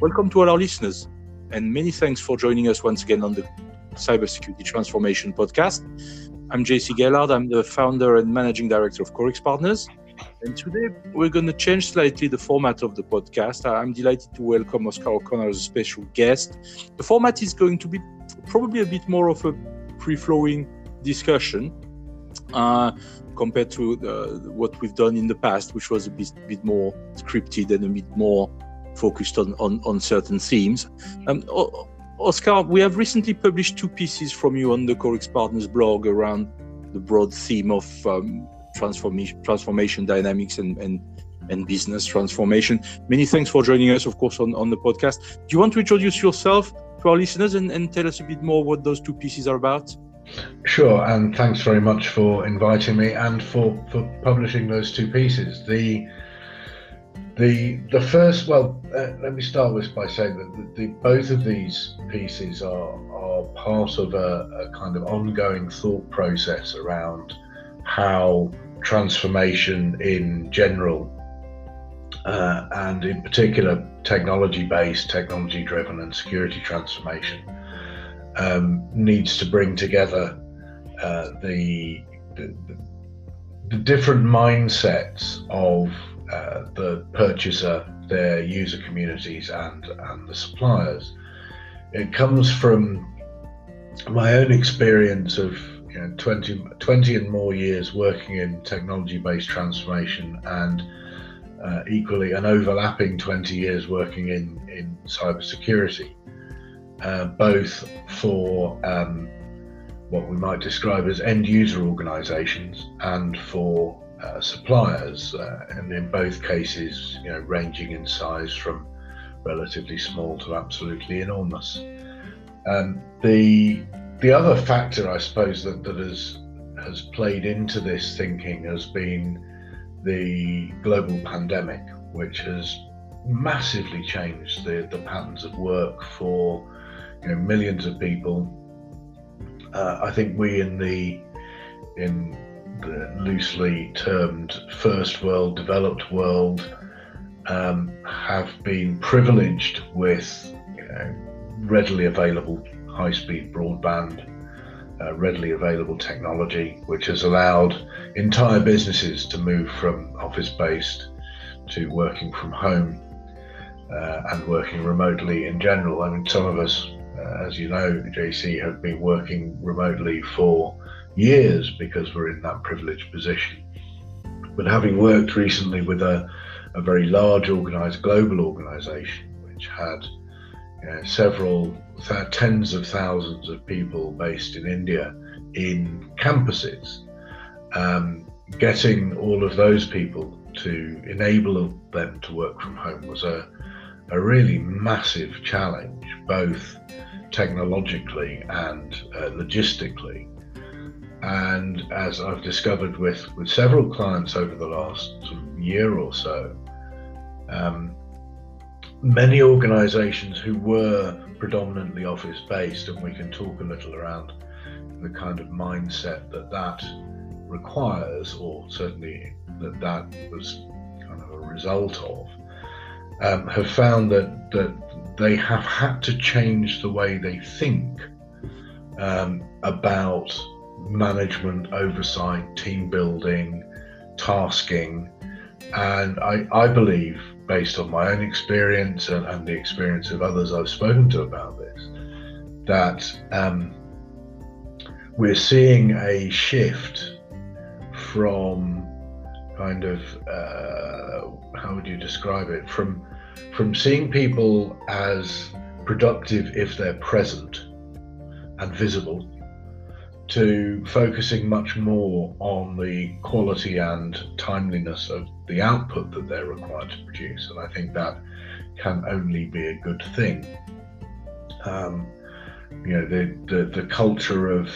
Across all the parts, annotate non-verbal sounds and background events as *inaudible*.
Welcome to all our listeners, and many thanks for joining us once again on the Cybersecurity Transformation Podcast. I'm JC Gaillard, I'm the founder and managing director of Corix Partners. And today we're going to change slightly the format of the podcast. I'm delighted to welcome Oscar O'Connor as a special guest. The format is going to be probably a bit more of a free flowing discussion. Uh, compared to uh, what we've done in the past, which was a bit, bit more scripted and a bit more focused on, on, on certain themes. Um, Oscar, we have recently published two pieces from you on the Corix Partners blog around the broad theme of um, transformation, transformation dynamics and, and, and business transformation. Many thanks for joining us, of course, on, on the podcast. Do you want to introduce yourself to our listeners and, and tell us a bit more what those two pieces are about? Sure, and thanks very much for inviting me and for, for publishing those two pieces. The the the first, well, uh, let me start with by saying that the, the, both of these pieces are are part of a, a kind of ongoing thought process around how transformation in general uh, and in particular technology based, technology driven, and security transformation um, needs to bring together uh, the, the, the different mindsets of uh, the purchaser, their user communities, and and the suppliers. It comes from my own experience of you know, 20, 20 and more years working in technology-based transformation, and uh, equally an overlapping 20 years working in in cybersecurity, uh, both for um, what we might describe as end user organizations and for uh, suppliers, uh, and in both cases, you know, ranging in size from relatively small to absolutely enormous. Um, the the other factor, I suppose, that, that has has played into this thinking has been the global pandemic, which has massively changed the, the patterns of work for you know, millions of people. Uh, I think we in the in loosely termed first world, developed world, um, have been privileged with you know, readily available high speed broadband, uh, readily available technology, which has allowed entire businesses to move from office based to working from home uh, and working remotely in general. I mean, some of us, uh, as you know, JC, have been working remotely for years because we're in that privileged position. But having worked recently with a, a very large organized global organization, which had you know, several th- tens of thousands of people based in India in campuses, um, getting all of those people to enable them to work from home was a, a really massive challenge, both technologically and uh, logistically. And as I've discovered with, with several clients over the last year or so, um, many organizations who were predominantly office based, and we can talk a little around the kind of mindset that that requires, or certainly that that was kind of a result of, um, have found that, that they have had to change the way they think um, about management, oversight, team building, tasking. And I, I believe, based on my own experience and, and the experience of others I've spoken to about this, that um, we're seeing a shift from kind of uh, how would you describe it from from seeing people as productive if they're present and visible to focusing much more on the quality and timeliness of the output that they're required to produce. And I think that can only be a good thing. Um, you know, the, the, the culture of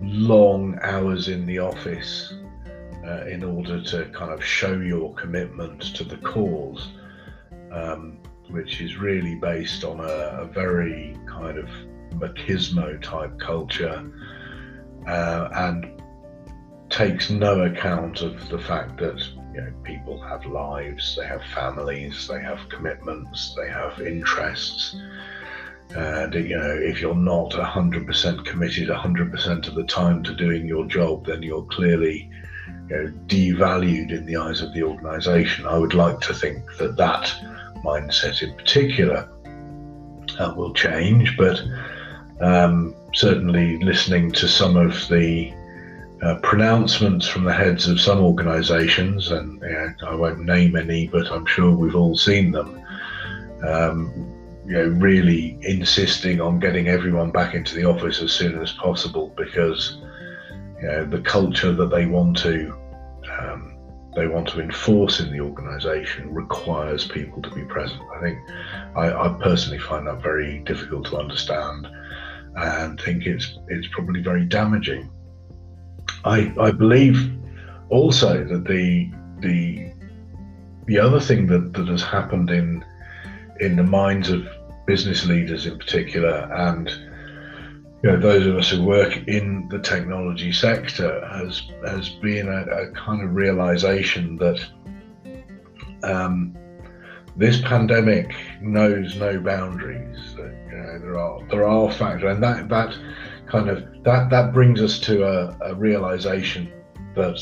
long hours in the office uh, in order to kind of show your commitment to the cause, um, which is really based on a, a very kind of machismo type culture uh, and takes no account of the fact that you know, people have lives, they have families, they have commitments, they have interests. And you know, if you're not 100% committed 100% of the time to doing your job, then you're clearly you know, devalued in the eyes of the organisation. I would like to think that that mindset in particular uh, will change, but um, certainly listening to some of the uh, pronouncements from the heads of some organisations, and know, I won't name any, but I'm sure we've all seen them. Um, you know, really insisting on getting everyone back into the office as soon as possible because you know the culture that they want to um, they want to enforce in the organisation requires people to be present. I think I, I, personally find that very difficult to understand, and think it's it's probably very damaging. I I believe also that the the the other thing that, that has happened in in the minds of business leaders in particular and you know, those of us who work in the technology sector has has been a, a kind of realization that um, this pandemic knows no boundaries. You know, there are there are factors, and that that kind of that that brings us to a, a realization that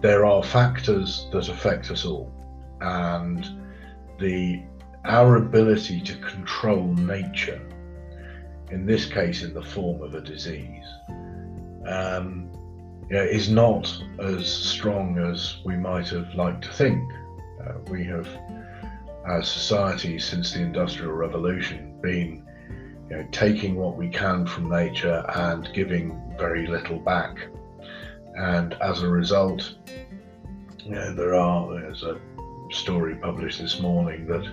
there are factors that affect us all, and the our ability to control nature in this case in the form of a disease, um, is not as strong as we might have liked to think. Uh, we have, as societies since the Industrial Revolution, been you know, taking what we can from nature and giving very little back. And as a result, you know, there are, there's a story published this morning that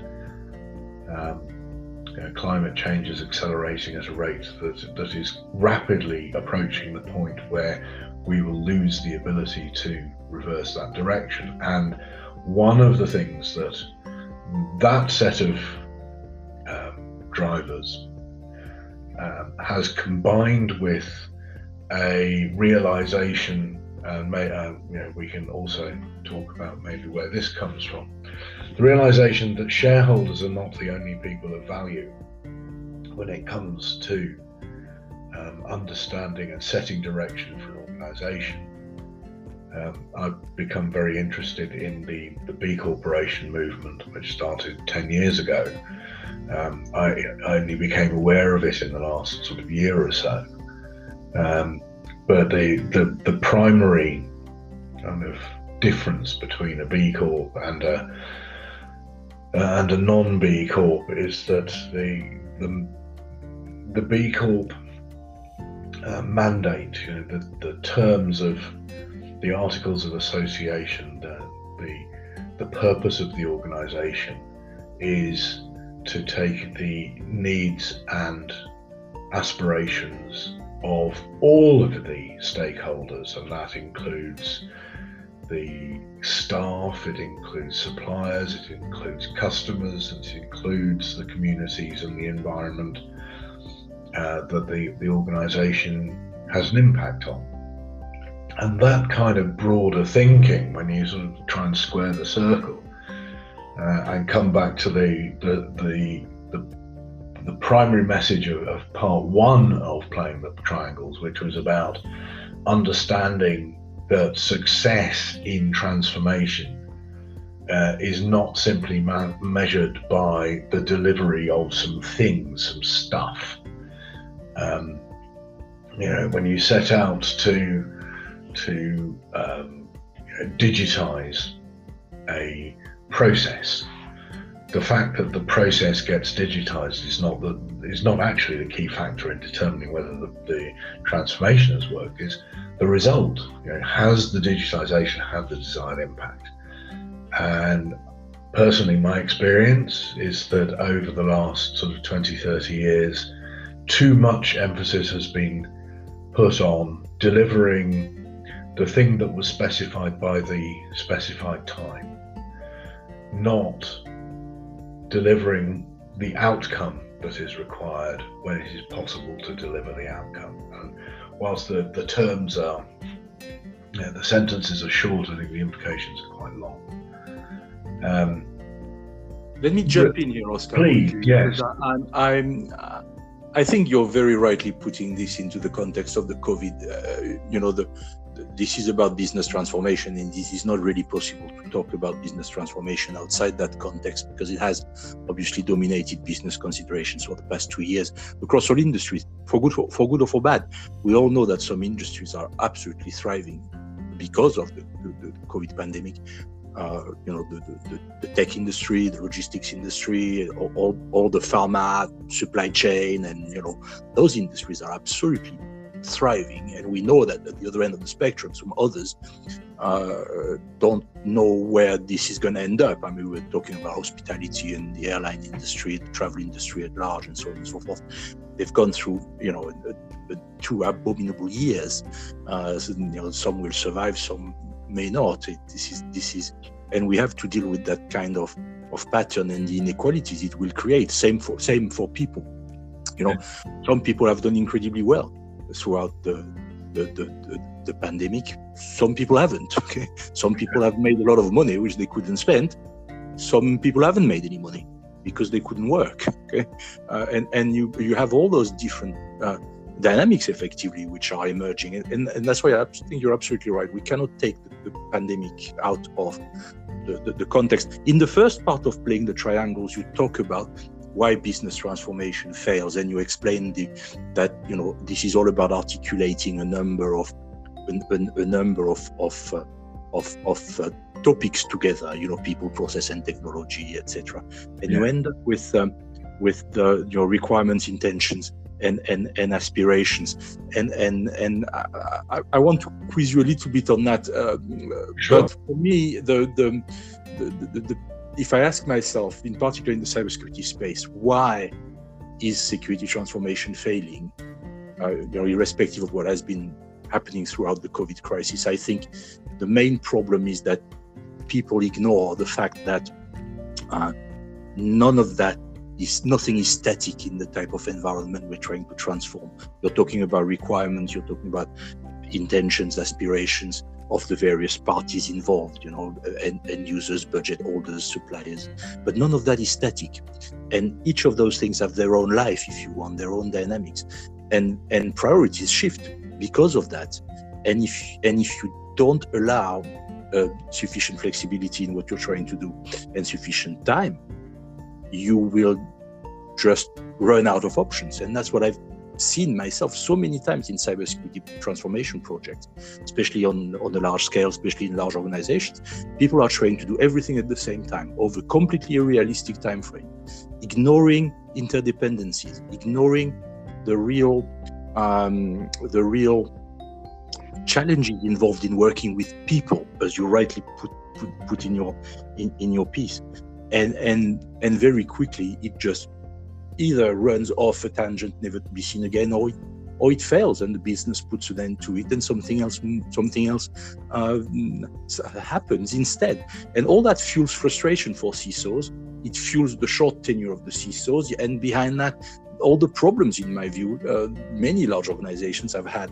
um, uh, climate change is accelerating at a rate that, that is rapidly approaching the point where we will lose the ability to reverse that direction. And one of the things that that set of um, drivers um, has combined with a realization, and may, uh, you know, we can also talk about maybe where this comes from the realization that shareholders are not the only people of value when it comes to um, understanding and setting direction for an organization. Um, I've become very interested in the, the B Corporation movement, which started 10 years ago. Um, I, I, only became aware of it in the last sort of year or so. Um, but the, the, the primary kind of difference between a B Corp and a and a non B Corp is that the the, the B Corp uh, mandate, you know, the, the terms of the Articles of Association, the, the, the purpose of the organisation is to take the needs and aspirations of all of the stakeholders, and that includes the staff, it includes suppliers, it includes customers, it includes the communities and the environment uh, that the, the organisation has an impact on. And that kind of broader thinking, when you sort of try and square the circle uh, and come back to the, the, the, the the primary message of, of, part one of playing the triangles, which was about understanding that success in transformation uh, is not simply ma- measured by the delivery of some things, some stuff. Um, you know, when you set out to to um, digitize a process, the fact that the process gets digitized is not the is not actually the key factor in determining whether the, the transformation has worked. Is the result? You know, has the digitization had the desired impact? And personally, my experience is that over the last sort of 20, 30 years, too much emphasis has been put on delivering the thing that was specified by the specified time, not delivering the outcome that is required when it is possible to deliver the outcome. And whilst the, the terms are yeah, the sentences are short. I think the implications are quite long. Um, Let me jump in here, Oscar. Please, yes. I'm, I'm, uh, I think you're very rightly putting this into the context of the COVID. Uh, you know, the, this is about business transformation, and this is not really possible to talk about business transformation outside that context because it has obviously dominated business considerations for the past two years across all industries, for good, for, for good or for bad. We all know that some industries are absolutely thriving because of the, the, the COVID pandemic. Uh, you know, the, the, the, tech industry, the logistics industry, all, all, all, the pharma supply chain, and you know, those industries are absolutely thriving. And we know that at the other end of the spectrum, some others uh, don't know where this is going to end up. I mean, we're talking about hospitality and the airline industry, the travel industry at large, and so on and so forth. They've gone through, you know, two abominable years. Uh, so, you know, some will survive, some may not. It, this is this is, and we have to deal with that kind of of pattern and the inequalities it will create. Same for same for people. You know, some people have done incredibly well throughout the the, the, the, the pandemic. Some people haven't. *laughs* Okay, some people have made a lot of money which they couldn't spend. Some people haven't made any money because they couldn't work. Okay, uh, and and you you have all those different. Uh, dynamics effectively which are emerging and, and, and, that's why i think you're absolutely right we cannot take the, the pandemic out of the, the, the, context in the first part of playing the triangles you talk about why business transformation fails and you explain the, that you know this is all about articulating a number of a, a number of of uh, of, of uh, topics together you know people process and technology etc and yeah. you end up with um, with the, your requirements intentions and and, and aspirations and and and I, I, want to quiz you a little bit on that uh, sure. but for me the the, the, the, the if I ask myself, in particular in the cybersecurity space, why is security transformation failing, uh, irrespective of what has been happening throughout the COVID crisis, I think the main problem is that people ignore the fact that uh, none of that is nothing is static in the type of environment we're trying to transform. You're talking about requirements, you're talking about intentions, aspirations of the various parties involved, you know, end, users, budget holders, suppliers. But none of that is static. And each of those things have their own life, if you want, their own dynamics. And and priorities shift because of that. And if and if you don't allow uh, sufficient flexibility in what you're trying to do and sufficient time, you will just run out of options. And that's what I've seen myself so many times in cybersecurity transformation projects, especially on, on a large scale, especially in large organizations. People are trying to do everything at the same time over completely unrealistic time frame, ignoring interdependencies, ignoring the real um, the real challenges involved in working with people, as you rightly put put, put in your in, in your piece. And and and very quickly it just either runs off a tangent never to be seen again or it, or it fails and the business puts an end to it and something else something else uh, happens instead and all that fuels frustration for CISOs it fuels the short tenure of the CISOs and behind that all the problems in my view uh, many large organizations have had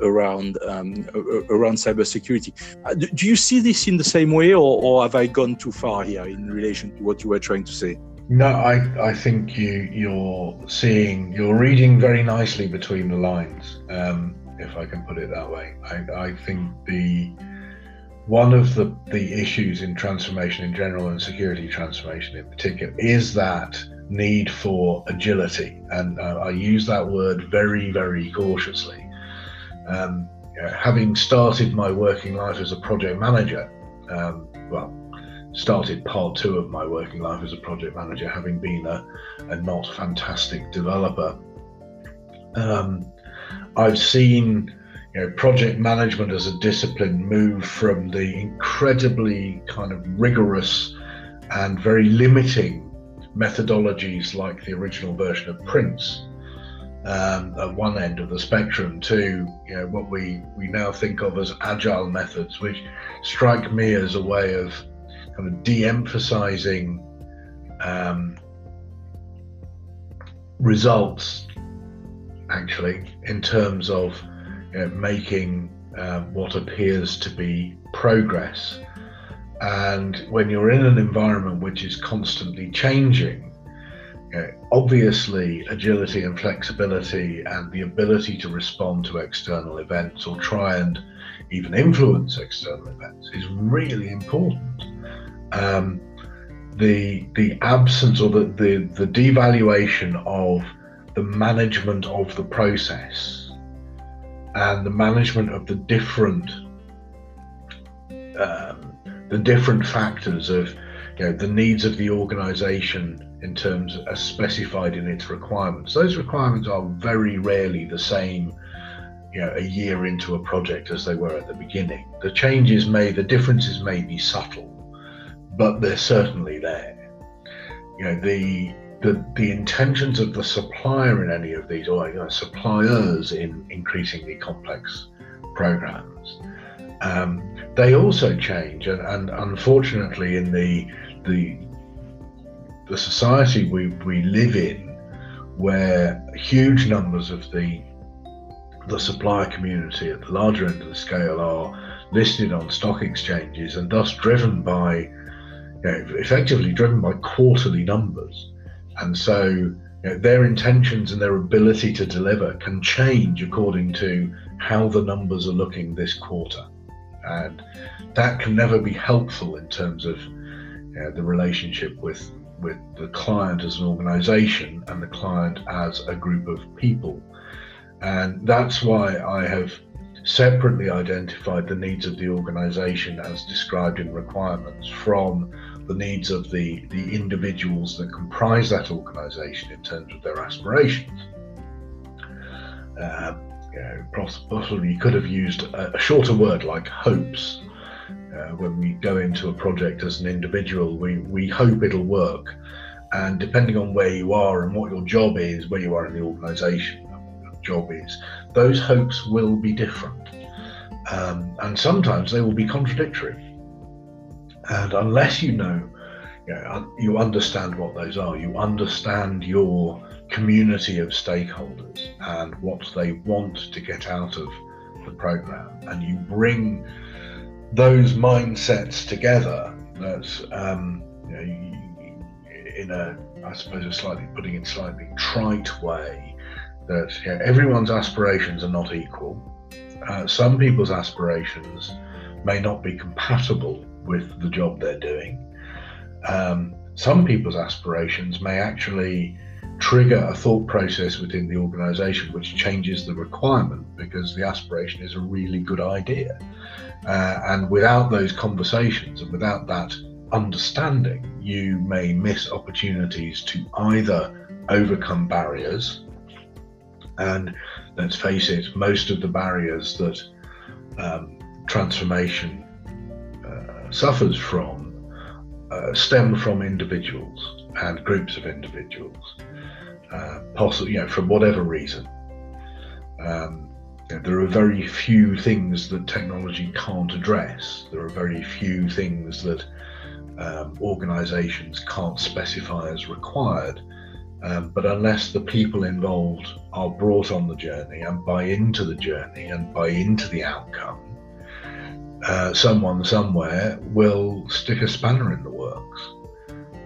around um, around cybersecurity. Uh, do you see this in the same way, or, or have I gone too far here in relation to what you were trying to say? No, I, I think you you're seeing you're reading very nicely between the lines, um, if I can put it that way. I, I think the one of the, the issues in transformation in general and security transformation in particular is that need for agility, and uh, I use that word very very cautiously. Um, having started my working life as a project manager, um, well, started part two of my working life as a project manager, having been a, a not fantastic developer. Um, I've seen you know, project management as a discipline move from the incredibly kind of rigorous and very limiting methodologies like the original version of Prince um, at one end of the spectrum to you know what we we now think of as agile methods, which strike me as a way of kind of de-emphasizing um, results actually in terms of you know, making um, what appears to be progress. And when you're in an environment which is constantly changing, obviously agility and flexibility and the ability to respond to external events or try and even influence external events is really important. Um, the the absence or the, the, the devaluation of the management of the process and the management of the different um, the different factors of you know, the needs of the organization in terms as specified in its requirements. Those requirements are very rarely the same you know, a year into a project as they were at the beginning. The changes may, the differences may be subtle, but they're certainly there. You know, the the, the intentions of the supplier in any of these, or you know, suppliers in increasingly complex programs, um, they also change. And, and unfortunately, in the the the society we, we live in, where huge numbers of the the supplier community at the larger end of the scale are listed on stock exchanges and thus driven by, know, effectively driven by quarterly numbers. And so you know, their intentions and their ability to deliver can change according to how the numbers are looking this quarter. And that can never be helpful in terms of you know, the relationship with, with the client as an organization and the client as a group of people. And that's why I have separately identified the needs of the organization as described in requirements from the needs of the, the individuals that comprise that organization in terms of their aspirations. Uh, you know, possibly you could have used a, shorter word like hopes. Uh, when we go into a project as an individual, we, we hope it'll work. And depending on where you are and what your job is, where you are in the organization, your job is, those hopes will be different. Um, and sometimes they will be contradictory. And unless you know, you know, you understand what those are, you understand your community of stakeholders and what they want to get out of the program, and you bring those mindsets together, that's um, you know, in a, I suppose, a slightly putting it slightly trite way, that you know, everyone's aspirations are not equal. Uh, some people's aspirations may not be compatible with the job they're doing. Um, some people's aspirations may actually trigger a thought process within the organization which changes the requirement because the aspiration is a really good idea. Uh, and without those conversations and without that understanding, you may miss opportunities to either overcome barriers and let's face it, most of the barriers that um, transformation suffers from uh, stem from individuals and groups of individuals, uh, possibly, you know, from whatever reason. Um, you know, there are very few things that technology can't address. There are very few things that um, organizations can't specify as required. Um, but unless the people involved are brought on the journey and buy into the journey and buy into the outcome, uh, someone somewhere will stick a spanner in the works.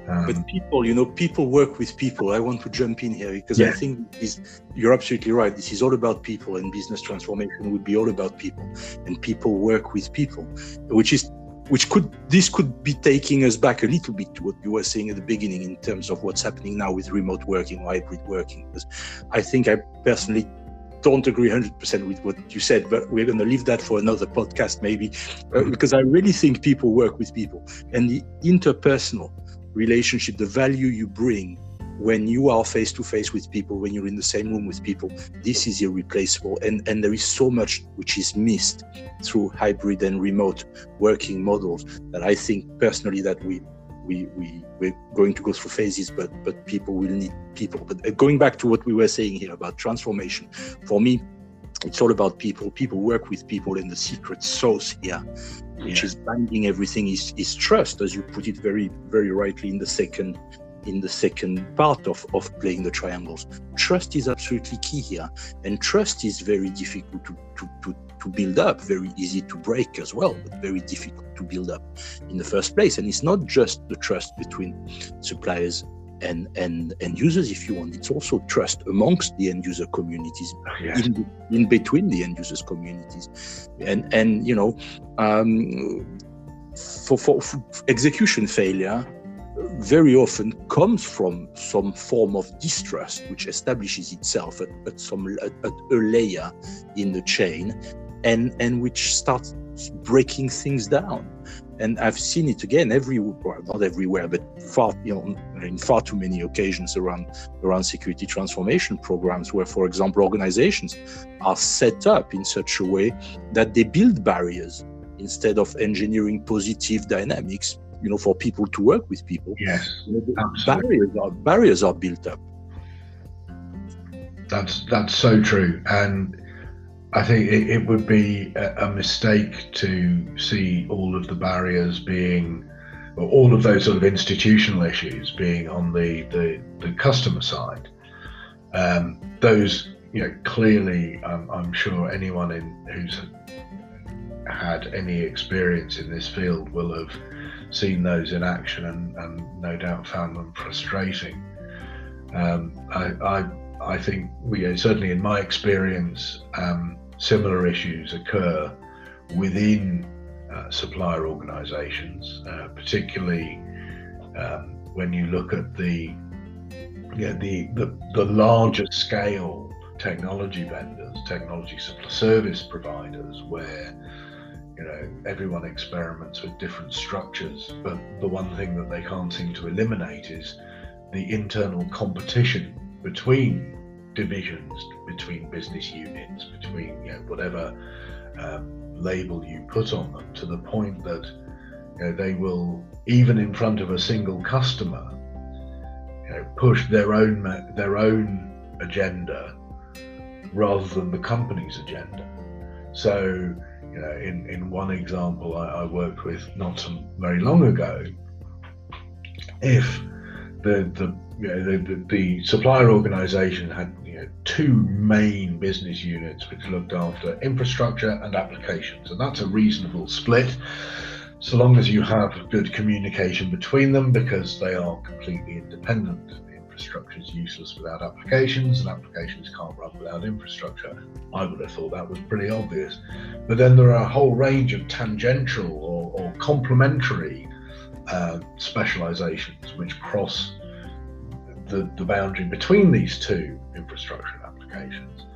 Um, but people, you know, people work with people. I want to jump in here because yeah. I think this, you're absolutely right. This is all about people, and business transformation would be all about people. And people work with people, which is which could this could be taking us back a little bit to what you were saying at the beginning in terms of what's happening now with remote working or hybrid working because i think i personally don't agree 100% with what you said but we're going to leave that for another podcast maybe uh, because i really think people work with people and the interpersonal relationship the value you bring when you are face to face with people, when you're in the same room with people, this is irreplaceable. And, and there is so much which is missed through hybrid and remote working models that I think personally that we we, we we're going to go through phases, but but people will need people. But uh, going back to what we were saying here about transformation, for me, it's all about people. People work with people, and the secret sauce here, which yeah. is binding everything, is is trust, as you put it very very rightly in the second in the second part of, of playing the triangles. Trust is absolutely key here. And trust is very difficult to, to, to, to build up, very easy to break as well, but very difficult to build up in the first place. And it's not just the trust between suppliers and and end users if you want. It's also trust amongst the end user communities in, in between the end users communities. And and you know um, for, for, for execution failure very often comes from some form of distrust which establishes itself at, at some at, at a layer in the chain and and which starts breaking things down and I've seen it again everywhere, not everywhere, but far, you know, in far too many occasions around around security transformation programs, where, for example, organizations are set up in such a way that they build barriers instead of engineering positive dynamics. You know, for people to work with people. Yes, barriers are barriers are built up. That's that's so true, and I think it, it would be a, mistake to see all of the barriers being, or all of those sort of institutional issues being on the the, the customer side. Um, those, you know, clearly, um, I'm sure anyone in who's had any experience in this field will have seen those in action and, and no doubt found them frustrating. Um, I, I I think we certainly in my experience, um, similar issues occur within uh, supplier organisations, uh, particularly um, when you look at the, yeah, the the the larger scale technology vendors, technology service providers, where you know everyone experiments with different structures, but the one thing that they can't seem to eliminate is the internal competition between divisions, between business units, between you know, whatever um, label you put on them, to the point that you know, they will, even in front of a single customer, you know, push their own their own agenda rather than the company's agenda. So, you know, in, in one example I, I worked with not very long ago, if the the you know, the, the, the, supplier organization had know, two main business units which looked after infrastructure and applications, and that's a reasonable split so long as you have good communication between them because they are completely independent. Infrastructure is useless without applications, and applications can't run without infrastructure. I would have thought that was pretty obvious. But then there are a whole range of tangential or, or complementary uh, specializations which cross the, the boundary between these two infrastructure applications.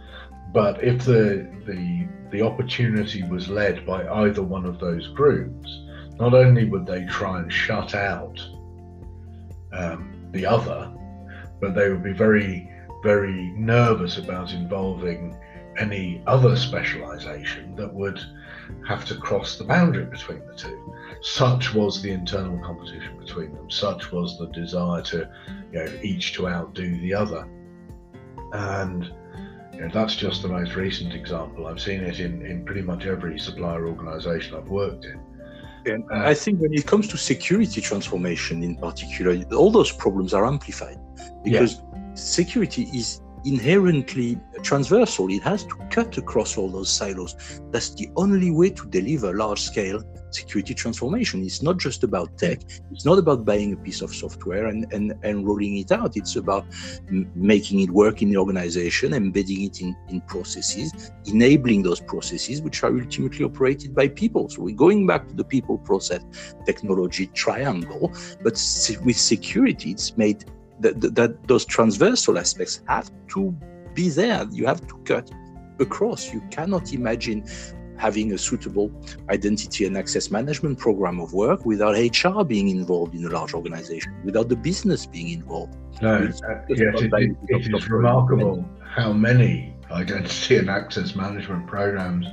But if the, the, the opportunity was led by either one of those groups, not only would they try and shut out um, the other, but they would be very, very nervous about involving any other specialization that would have to cross the boundary between the two. Such was the internal competition between them. Such was the desire to, you know, each to outdo the other. And you know, that's just the most recent example. I've seen it in, in pretty much every supplier organization I've worked in. And uh, I think when it comes to security transformation in particular, all those problems are amplified because yeah. security is inherently transversal. It has to cut across all those silos. That's the only way to deliver large scale security transformation. It's not just about tech. It's not about buying a piece of software and, and, and rolling it out. It's about m- making it work in the organization, embedding it in, in processes, enabling those processes, which are ultimately operated by people. So we're going back to the people process technology triangle, but with security, it's made that, that those transversal aspects have to be there. You have to cut across. You cannot imagine having a suitable identity and access management program of work without HR being involved in a large organization, without the business being involved. No, uh, yes, it, it, it is remarkable how many identity and access management programs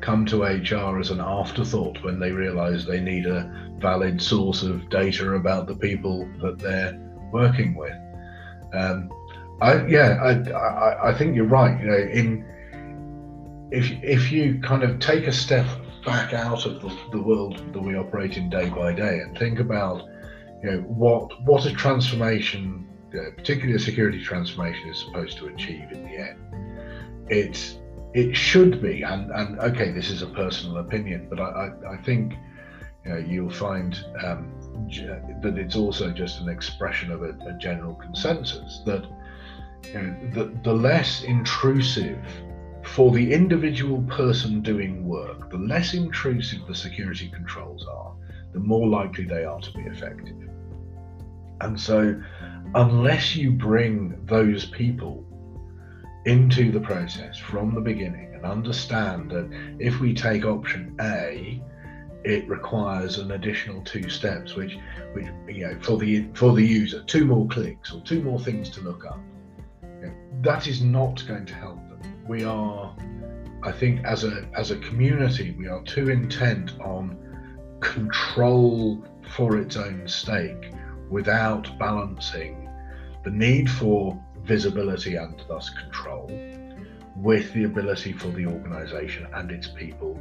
come to HR as an afterthought when they realize they need a valid source of data about the people that they're working with. Um, I, yeah, I, I, I think you're right. You know, in if if you kind of take a step back out of the, the world that we operate in day by day and think about, you know, what what a transformation, you know, particularly a security transformation, is supposed to achieve in the end. It's it should be, and, and okay, this is a personal opinion, but I, I, I think you know, you'll find um, that it's also just an expression of a, a general consensus that you know, the, the less intrusive for the individual person doing work, the less intrusive the security controls are, the more likely they are to be effective. And so, unless you bring those people into the process from the beginning and understand that if we take option A, it requires an additional two steps, which, which you know, for the for the user, two more clicks or two more things to look up. You know, that is not going to help them. We are, I think, as a as a community, we are too intent on control for its own sake, without balancing the need for visibility and thus control with the ability for the organization and its people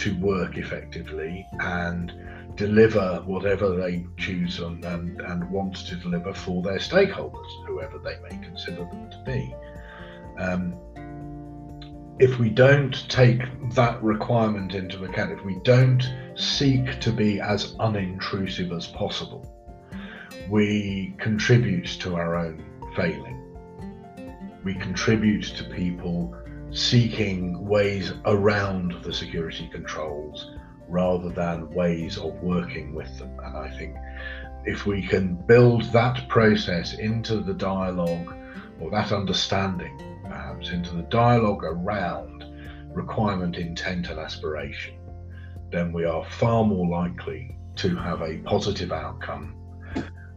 to work effectively and deliver whatever they choose and, and, and want to deliver for their stakeholders, whoever they may consider them to be. Um, if we don't take that requirement into account, if we don't seek to be as unintrusive as possible, we contribute to our own failing. We contribute to people seeking ways around the security controls rather than ways of working with them. And I think if we can build that process into the dialogue or that understanding, perhaps, into the dialogue around requirement, intent, and aspiration, then we are far more likely to have a positive outcome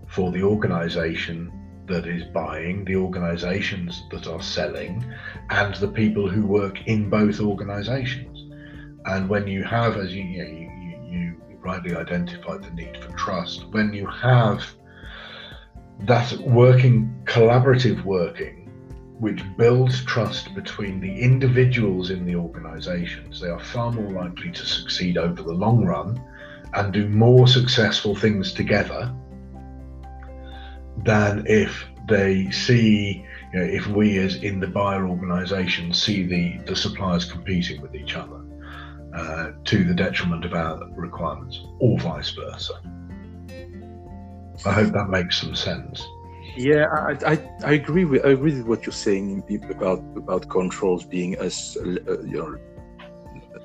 for the organization that is buying, the organizations that are selling, and the people who work in both organizations. And when you have, as you, you, you, you rightly identified the need for trust, when you have that working, collaborative working, which builds trust between the individuals in the organizations, they are far more likely to succeed over the long run and do more successful things together than if they see, you know, if we as in the buyer organisation see the, the suppliers competing with each other uh, to the detriment of our requirements, or vice versa. I hope that makes some sense. Yeah, I, I, I, agree with I agree with what you're saying about about controls being as uh, you know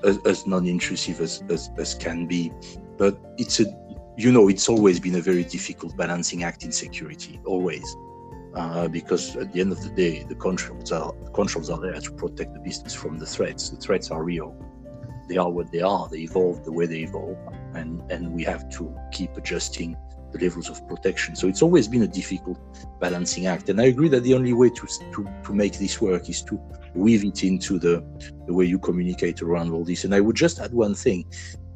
as, as non-intrusive as, as, as can be, but it's a you know, it's always been a very difficult balancing act in security, always. Uh, because at the end of the day, the controls are controls are there to protect the business from the threats. The threats are real. They are what they are. They evolve the way they evolve, and and we have to keep adjusting the levels of protection. So it's always been a difficult balancing act. And I agree that the only way to to, to make this work is to weave it into the the way you communicate around all this. And I would just add one thing: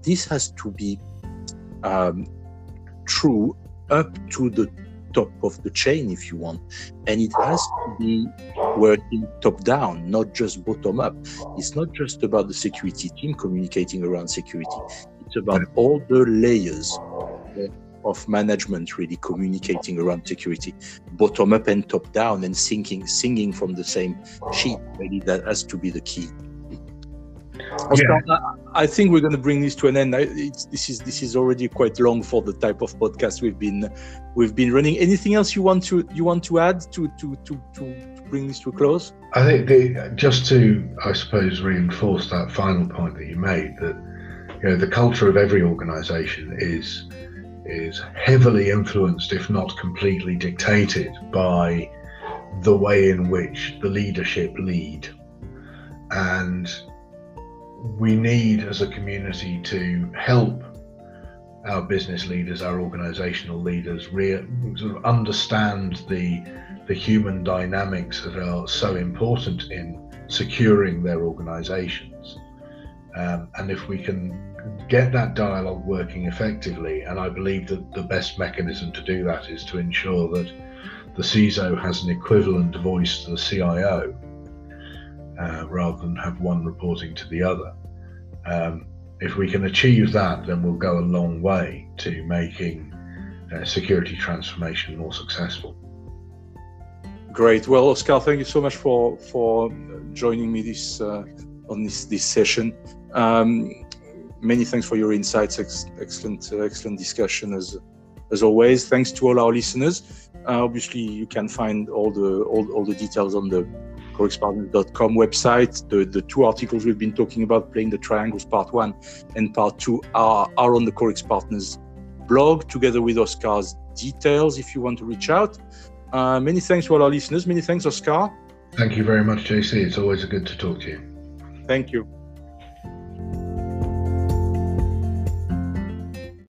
this has to be um, true up to the top of the chain, if you want. And it has to be working top down, not just bottom up. It's not just about the security team communicating around security, it's about all the layers of management really communicating around security, bottom up and top down, and singing, singing from the same sheet. Really, that has to be the key. Oscar, yeah. I think we're going to bring this to an end. this is this is already quite long for the type of podcast we've been we've been running. Anything else you want to you want to add to to to to, to bring this to a close? I think the, just to I suppose reinforce that final point that you made that you know the culture of every organisation is is heavily influenced, if not completely dictated, by the way in which the leadership lead and we need as a community to help our business leaders, our organizational leaders, re- sort of understand the the human dynamics that are so important in securing their organizations. Um, and if we can get that dialogue working effectively, and I believe that the best mechanism to do that is to ensure that the CISO has an equivalent voice to the CIO, uh, rather than have one reporting to the other. Um, if we can achieve that, then we'll go a long way to making uh, security transformation more successful. Great. Well, Oscar, thank you so much for for joining me this uh, on this this session. Um, many thanks for your insights. Ex- excellent, uh, excellent discussion as as always. Thanks to all our listeners. Uh, obviously, you can find all the all, all the details on the corixpartners.com website. The the two articles we've been talking about, playing the triangles, part one and part two, are are on the Corix Partners blog together with Oscar's details. If you want to reach out. Uh, many thanks to all our listeners. Many thanks, Oscar. Thank you very much, JC. It's always good to talk to you. Thank you.